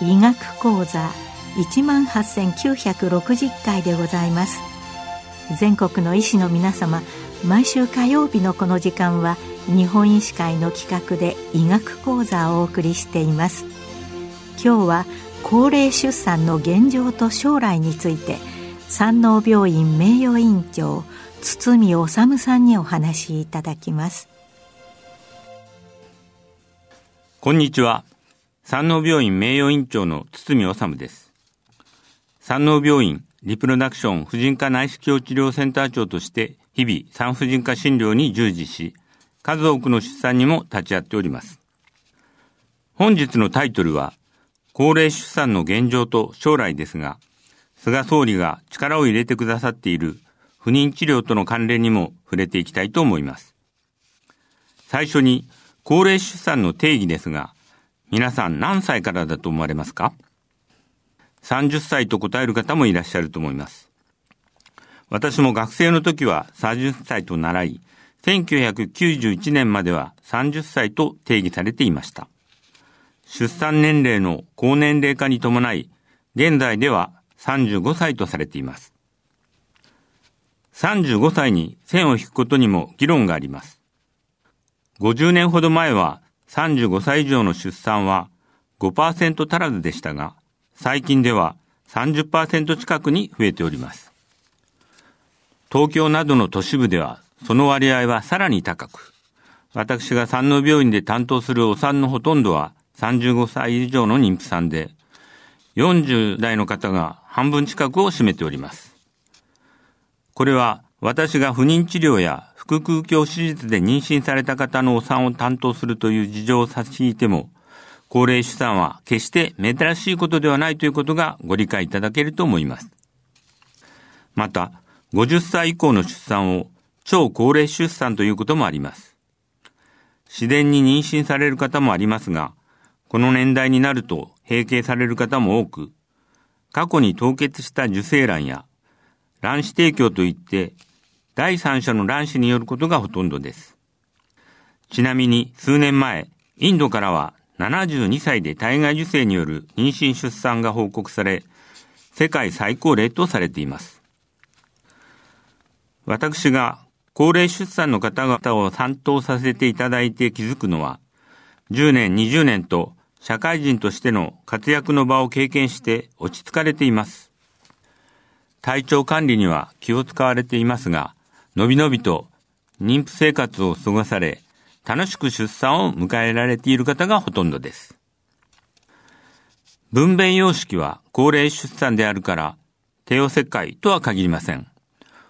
医学講座一万八千九百六十回でございます。全国の医師の皆様毎週火曜日のこの時間は日本医師会の企画で医学講座をお送りしています。今日は高齢出産の現状と将来について山王病院名誉院長堤治さんにお話しいただきます。こんにちは。山王病院名誉院長の堤治です。山王病院リプロダクション婦人科内視鏡治療センター長として日々産婦人科診療に従事し数多くの出産にも立ち会っております本日のタイトルは高齢出産の現状と将来ですが菅総理が力を入れてくださっている不妊治療との関連にも触れていきたいと思います。最初に高齢出産の定義ですが、皆さん何歳からだと思われますか ?30 歳と答える方もいらっしゃると思います。私も学生の時は30歳と習い、1991年までは30歳と定義されていました。出産年齢の高年齢化に伴い、現在では35歳とされています。35歳に線を引くことにも議論があります。50年ほど前は35歳以上の出産は5%足らずでしたが、最近では30%近くに増えております。東京などの都市部ではその割合はさらに高く、私が山王病院で担当するお産のほとんどは35歳以上の妊婦さんで、40代の方が半分近くを占めております。これは私が不妊治療や腹腔鏡手術で妊娠された方のお産を担当するという事情を差し引いても、高齢出産は決して珍しいことではないということがご理解いただけると思います。また、50歳以降の出産を超高齢出産ということもあります。自然に妊娠される方もありますが、この年代になると閉経される方も多く、過去に凍結した受精卵や卵子提供といって、第三者の卵子によることがほとんどです。ちなみに数年前、インドからは72歳で体外受精による妊娠出産が報告され、世界最高齢とされています。私が高齢出産の方々を担当させていただいて気づくのは、10年、20年と社会人としての活躍の場を経験して落ち着かれています。体調管理には気を使われていますが、のびのびと妊婦生活を過ごされ、楽しく出産を迎えられている方がほとんどです。分娩様式は高齢出産であるから、帝王切開とは限りません。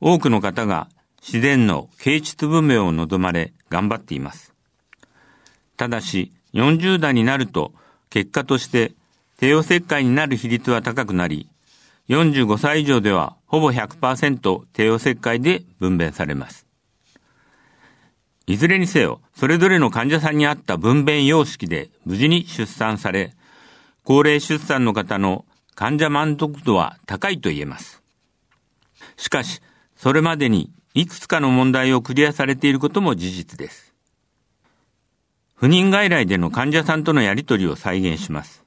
多くの方が自然の形質分娩を望まれ頑張っています。ただし、40代になると結果として帝王切開になる比率は高くなり、45歳以上ではほぼ100%帝王切開で分娩されます。いずれにせよ、それぞれの患者さんに合った分娩様式で無事に出産され、高齢出産の方の患者満足度は高いと言えます。しかし、それまでにいくつかの問題をクリアされていることも事実です。不妊外来での患者さんとのやりとりを再現します。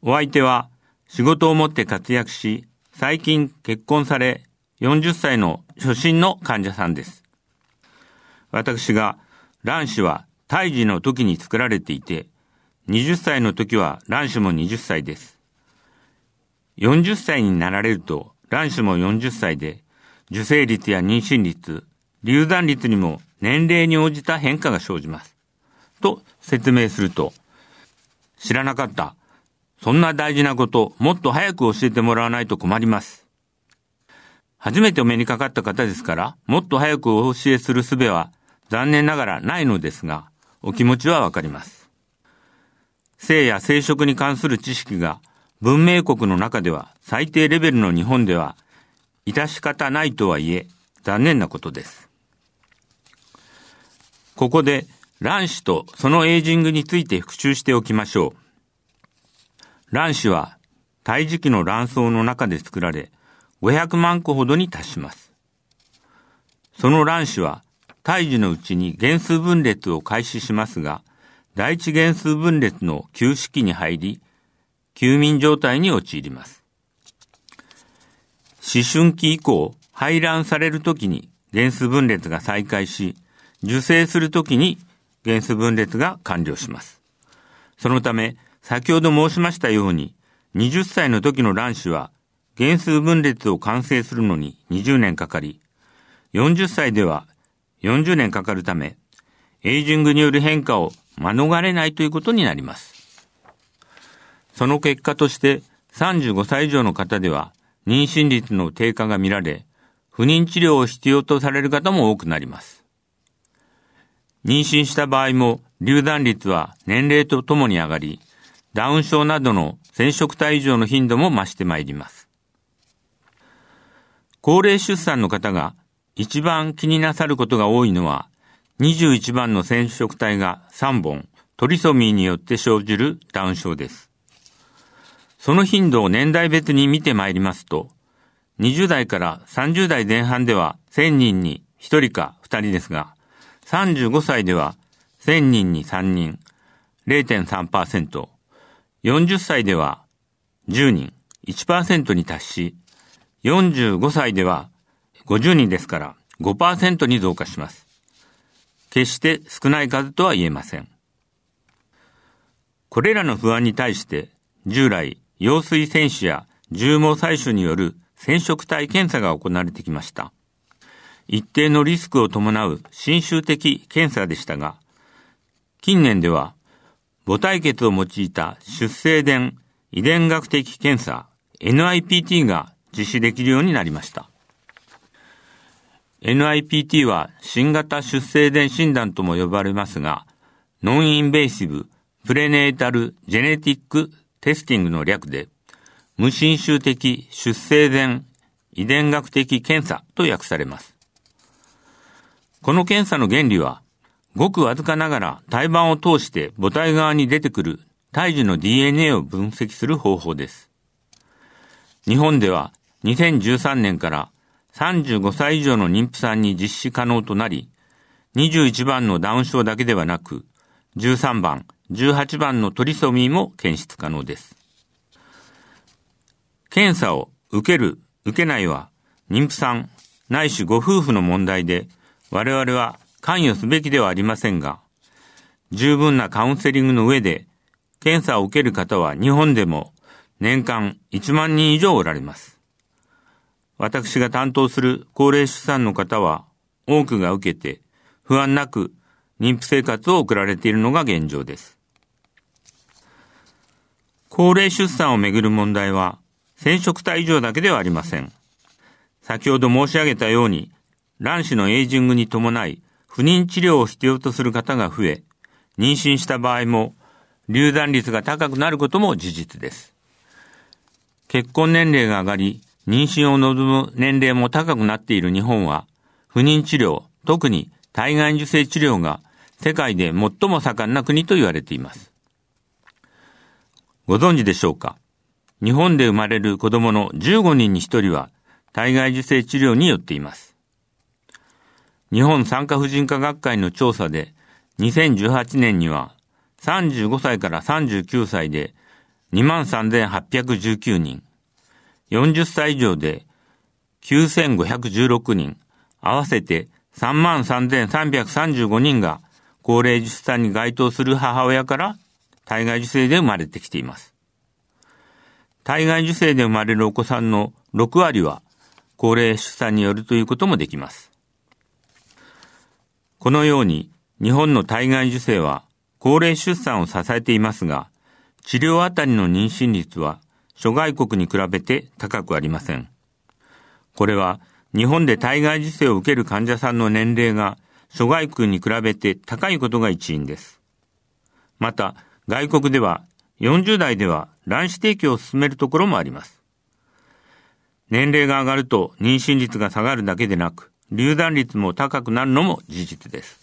お相手は仕事を持って活躍し、最近結婚され、40歳の初心の患者さんです。私が卵子は胎児の時に作られていて、20歳の時は卵子も20歳です。40歳になられると卵子も40歳で、受精率や妊娠率、流産率にも年齢に応じた変化が生じます。と説明すると、知らなかった。そんな大事なこと、もっと早く教えてもらわないと困ります。初めてお目にかかった方ですから、もっと早くお教えする術は残念ながらないのですが、お気持ちはわかります。性や生殖に関する知識が文明国の中では最低レベルの日本では、致し方ないとはいえ、残念なことです。ここで卵子とそのエイジングについて復習しておきましょう。卵子は胎児期の卵巣の中で作られ、500万個ほどに達します。その卵子は胎児のうちに原数分裂を開始しますが、第一原数分裂の休止期に入り、休眠状態に陥ります。思春期以降、排卵されるときに原数分裂が再開し、受精するときに原数分裂が完了します。そのため、先ほど申しましたように、20歳の時の卵子は原数分裂を完成するのに20年かかり、40歳では40年かかるため、エイジングによる変化を免れないということになります。その結果として35歳以上の方では妊娠率の低下が見られ、不妊治療を必要とされる方も多くなります。妊娠した場合も流産率は年齢とともに上がり、ダウン症などの染色体異常の頻度も増してまいります。高齢出産の方が一番気になさることが多いのは、21番の染色体が3本、トリソミーによって生じるダウン症です。その頻度を年代別に見てまいりますと、20代から30代前半では1000人に1人か2人ですが、35歳では1000人に3人、0.3%、40歳では10人、1%に達し、45歳では50人ですから5%に増加します。決して少ない数とは言えません。これらの不安に対して従来羊水選手や重毛採取による染色体検査が行われてきました。一定のリスクを伴う侵襲的検査でしたが、近年では母体血を用いた出生伝遺伝学的検査 NIPT が実施できるようになりました。NIPT は新型出生伝診断とも呼ばれますが、ノンインベーシブプレネータルジェネティックテスティングの略で、無侵襲的出生伝遺伝学的検査と訳されます。この検査の原理は、ごくわずかながら胎盤を通して母体側に出てくる胎児の DNA を分析する方法です。日本では2013年から35歳以上の妊婦さんに実施可能となり、21番のダウン症だけではなく、13番、18番のトリソミーも検出可能です。検査を受ける、受けないは、妊婦さん、ないしご夫婦の問題で、我々は関与すべきではありませんが、十分なカウンセリングの上で、検査を受ける方は日本でも年間1万人以上おられます。私が担当する高齢出産の方は多くが受けて不安なく妊婦生活を送られているのが現状です。高齢出産をめぐる問題は染色体異常だけではありません。先ほど申し上げたように卵子のエイジングに伴い不妊治療を必要とする方が増え、妊娠した場合も流産率が高くなることも事実です。結婚年齢が上がり、妊娠を望む年齢も高くなっている日本は、不妊治療、特に体外受精治療が世界で最も盛んな国と言われています。ご存知でしょうか？日本で生まれる子供の15人に1人は体外受精治療によっています。日本産科婦人科学会の調査で2018年には35歳から39歳で23,819人、40歳以上で9516人、合わせて33,335人が高齢出産に該当する母親から体外受精で生まれてきています。体外受精で生まれるお子さんの6割は高齢出産によるということもできます。このように日本の体外受精は高齢出産を支えていますが、治療あたりの妊娠率は諸外国に比べて高くありません。これは日本で体外受精を受ける患者さんの年齢が諸外国に比べて高いことが一因です。また、外国では40代では卵子提供を進めるところもあります。年齢が上がると妊娠率が下がるだけでなく、流産率も高くなるのも事実です。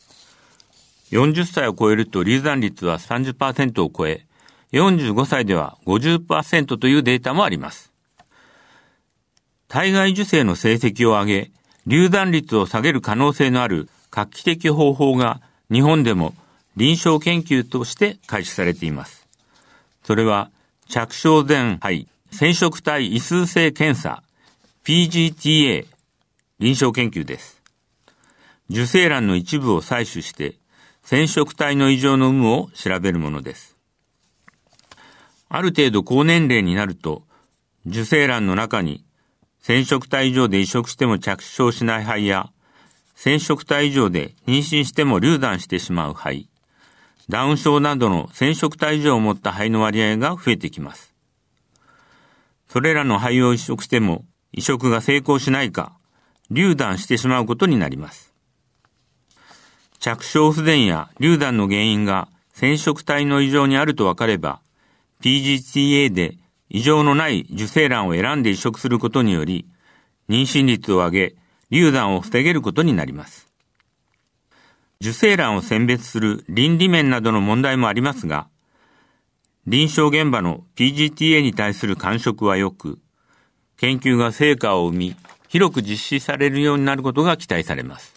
40歳を超えると流産率は30%を超え、45歳では50%というデータもあります。体外受精の成績を上げ、流産率を下げる可能性のある画期的方法が日本でも臨床研究として開始されています。それは着床前肺染色体異数性検査 PGTA 臨床研究です。受精卵の一部を採取して染色体の異常の有無を調べるものです。ある程度高年齢になると受精卵の中に染色体異常で移植しても着床しない肺や染色体異常で妊娠しても流産してしまう肺、ダウン症などの染色体異常を持った肺の割合が増えてきます。それらの肺を移植しても移植が成功しないか、流産してしまうことになります。着床不全や流産の原因が染色体の異常にあると分かれば、PGTA で異常のない受精卵を選んで移植することにより、妊娠率を上げ、流産を防げることになります。受精卵を選別する倫理面などの問題もありますが、臨床現場の PGTA に対する感触は良く、研究が成果を生み、広く実施されるようになることが期待されます。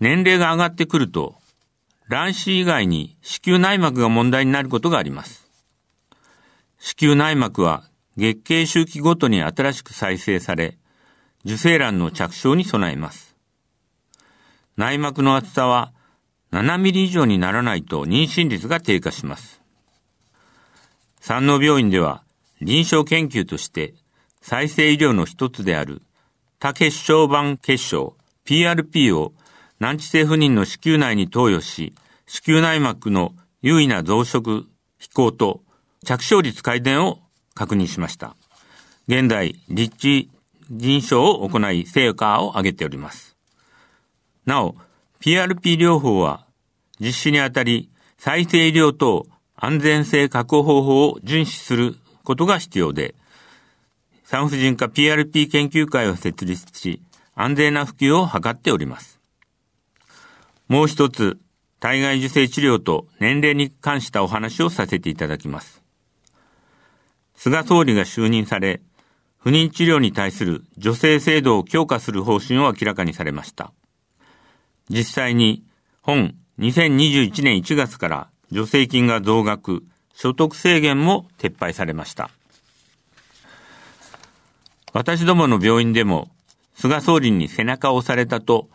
年齢が上がってくると、卵子以外に子宮内膜が問題になることがあります。子宮内膜は月経周期ごとに新しく再生され、受精卵の着床に備えます。内膜の厚さは7ミリ以上にならないと妊娠率が低下します。山王病院では臨床研究として再生医療の一つである多結晶板結晶 PRP を難治性不妊の子宮内に投与し、子宮内膜の優位な増殖、飛行と着床率改善を確認しました。現在、立地臨床を行い成果を上げております。なお、PRP 療法は実施にあたり再生医療等安全性確保方法を遵守することが必要で、産婦人科 PRP 研究会を設立し、安全な普及を図っております。もう一つ、体外受精治療と年齢に関したお話をさせていただきます。菅総理が就任され、不妊治療に対する女性制度を強化する方針を明らかにされました。実際に本2021年1月から助成金が増額、所得制限も撤廃されました。私どもの病院でも菅総理に背中を押されたと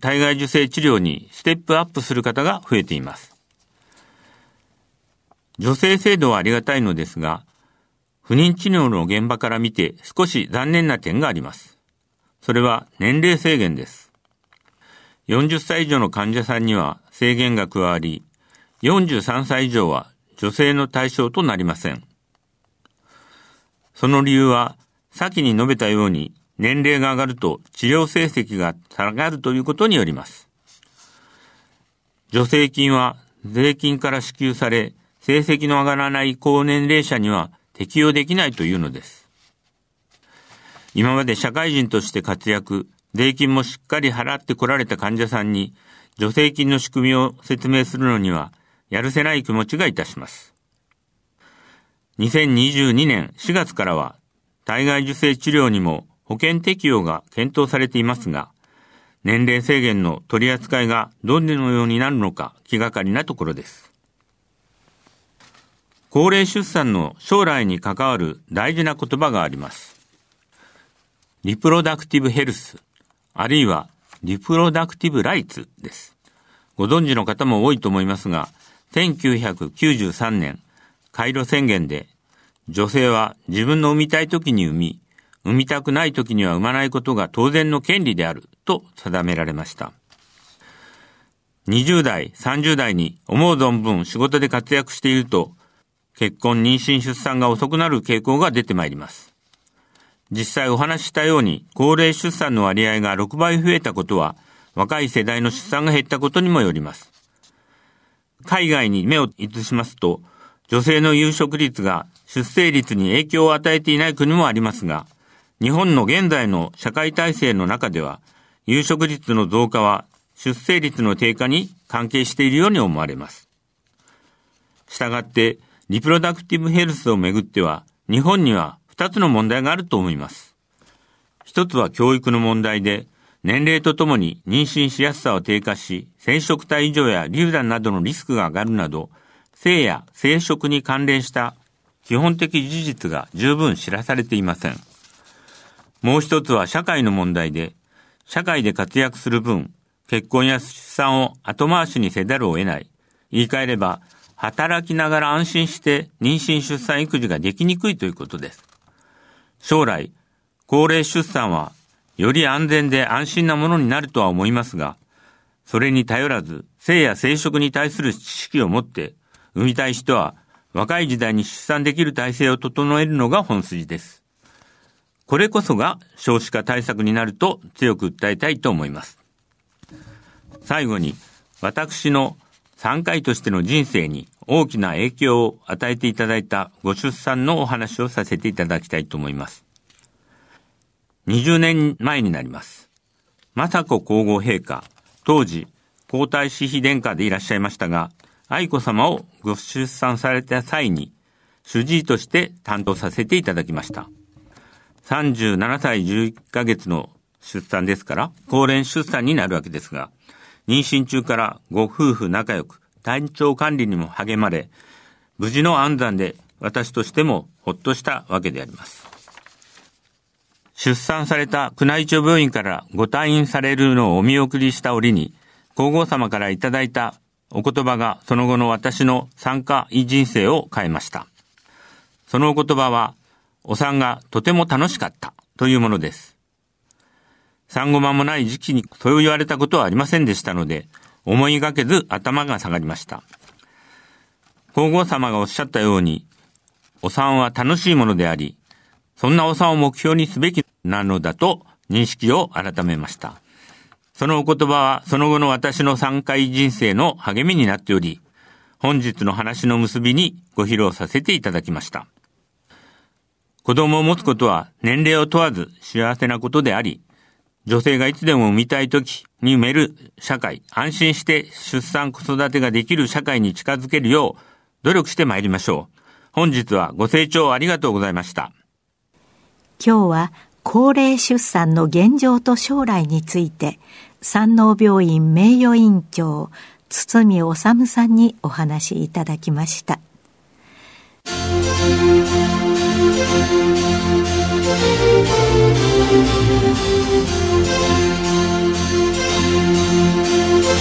体外受精治療にステップアップする方が増えています。女性制度はありがたいのですが、不妊治療の現場から見て少し残念な点があります。それは年齢制限です。40歳以上の患者さんには制限が加わり、43歳以上は女性の対象となりません。その理由は、先に述べたように年齢が上がると治療成績が下がるということによります。助成金は税金から支給され、成績の上がらない高年齢者には適用できないというのです。今まで社会人として活躍、税金もしっかり払ってこられた患者さんに助成金の仕組みを説明するのにはやるせない気持ちがいたします。2022年4月からは体外受精治療にも保険適用が検討されていますが、年齢制限の取り扱いがどのようになるのか気がかりなところです。高齢出産の将来に関わる大事な言葉があります。リプロダクティブヘルスあるいはリプロダクティブライツです。ご存知の方も多いと思いますが、1993年、カイロ宣言で、女性は自分の産みたい時に産み、産みたくない時には産まないことが当然の権利であると定められました。20代、30代に思う存分仕事で活躍していると、結婚、妊娠、出産が遅くなる傾向が出てまいります。実際お話ししたように、高齢出産の割合が6倍増えたことは、若い世代の出産が減ったことにもよります。海外に目を移しますと、女性の有職率が出生率に影響を与えていない国もありますが、日本の現在の社会体制の中では、有職率の増加は出生率の低下に関係しているように思われます。したがって、リプロダクティブヘルスをめぐっては、日本には2つの問題があると思います。一つは教育の問題で、年齢とともに妊娠しやすさは低下し、生殖体異常や流産などのリスクが上がるなど、性や生殖に関連した基本的事実が十分知らされていません。もう一つは社会の問題で、社会で活躍する分、結婚や出産を後回しにせざるを得ない。言い換えれば、働きながら安心して妊娠出産育児ができにくいということです。将来、高齢出産はより安全で安心なものになるとは思いますが、それに頼らず、性や生殖に対する知識を持って、産みたい人は若い時代に出産できる体制を整えるのが本筋です。これこそが少子化対策になると強く訴えたいと思います。最後に、私の3回としての人生に大きな影響を与えていただいたご出産のお話をさせていただきたいと思います。20年前になります。雅子皇后陛下、当時、皇太子妃殿下でいらっしゃいましたが、愛子様をご出産された際に、主治医として担当させていただきました。37歳11ヶ月の出産ですから、高齢出産になるわけですが、妊娠中からご夫婦仲良く、体調管理にも励まれ、無事の安産で私としてもほっとしたわけであります。出産された宮内庁病院からご退院されるのをお見送りした折に、皇后様からいただいたお言葉がその後の私の参加人生を変えました。そのお言葉は、お産がとても楽しかったというものです。産後間もない時期にそう言われたことはありませんでしたので、思いがけず頭が下がりました。皇后様がおっしゃったように、お産は楽しいものであり、そんなお産を目標にすべきなのだと認識を改めました。そのお言葉はその後の私の3回人生の励みになっており、本日の話の結びにご披露させていただきました。子供を持つことは年齢を問わず幸せなことであり、女性がいつでも産みたい時に産める社会、安心して出産子育てができる社会に近づけるよう努力してまいりましょう。本日はご清聴ありがとうございました。今日は高齢出産の現状と将来について山王病院名誉院長堤治さんにお話しいただきました